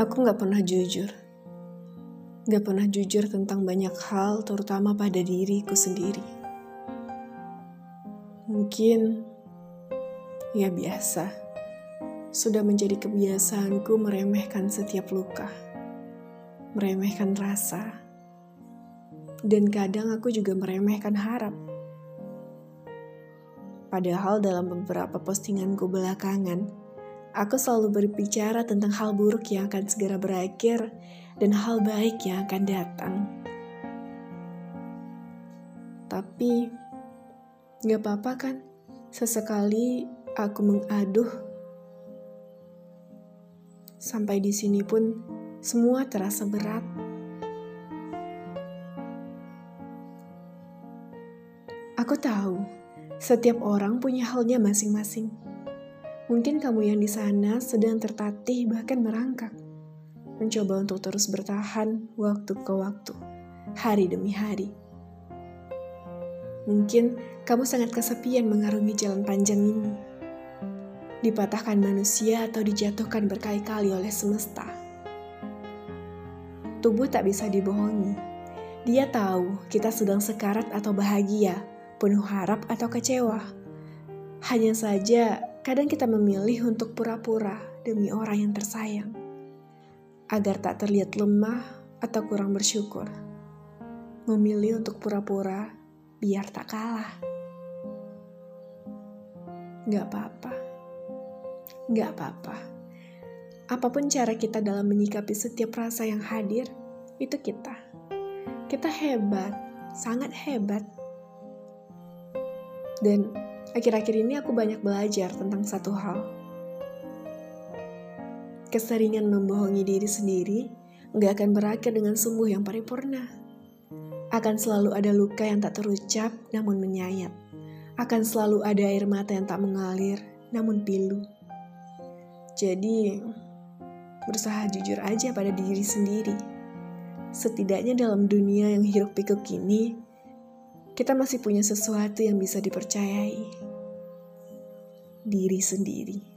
Aku gak pernah jujur. Gak pernah jujur tentang banyak hal, terutama pada diriku sendiri. Mungkin, ya biasa, sudah menjadi kebiasaanku meremehkan setiap luka, meremehkan rasa, dan kadang aku juga meremehkan harap. Padahal dalam beberapa postinganku belakangan, Aku selalu berbicara tentang hal buruk yang akan segera berakhir dan hal baik yang akan datang. Tapi, gak apa-apa kan? Sesekali aku mengaduh. Sampai di sini pun semua terasa berat. Aku tahu, setiap orang punya halnya masing-masing Mungkin kamu yang di sana sedang tertatih bahkan merangkak. Mencoba untuk terus bertahan waktu ke waktu, hari demi hari. Mungkin kamu sangat kesepian mengarungi jalan panjang ini. Dipatahkan manusia atau dijatuhkan berkali-kali oleh semesta. Tubuh tak bisa dibohongi. Dia tahu kita sedang sekarat atau bahagia, penuh harap atau kecewa. Hanya saja Kadang kita memilih untuk pura-pura demi orang yang tersayang, agar tak terlihat lemah atau kurang bersyukur. Memilih untuk pura-pura biar tak kalah. Gak apa-apa, gak apa-apa. Apa pun cara kita dalam menyikapi setiap rasa yang hadir, itu kita. Kita hebat, sangat hebat. Dan Akhir-akhir ini aku banyak belajar tentang satu hal. Keseringan membohongi diri sendiri nggak akan berakhir dengan sembuh yang paripurna. Akan selalu ada luka yang tak terucap namun menyayat. Akan selalu ada air mata yang tak mengalir namun pilu. Jadi, berusaha jujur aja pada diri sendiri. Setidaknya dalam dunia yang hiruk pikuk ini, kita masih punya sesuatu yang bisa dipercayai. Diri sendiri.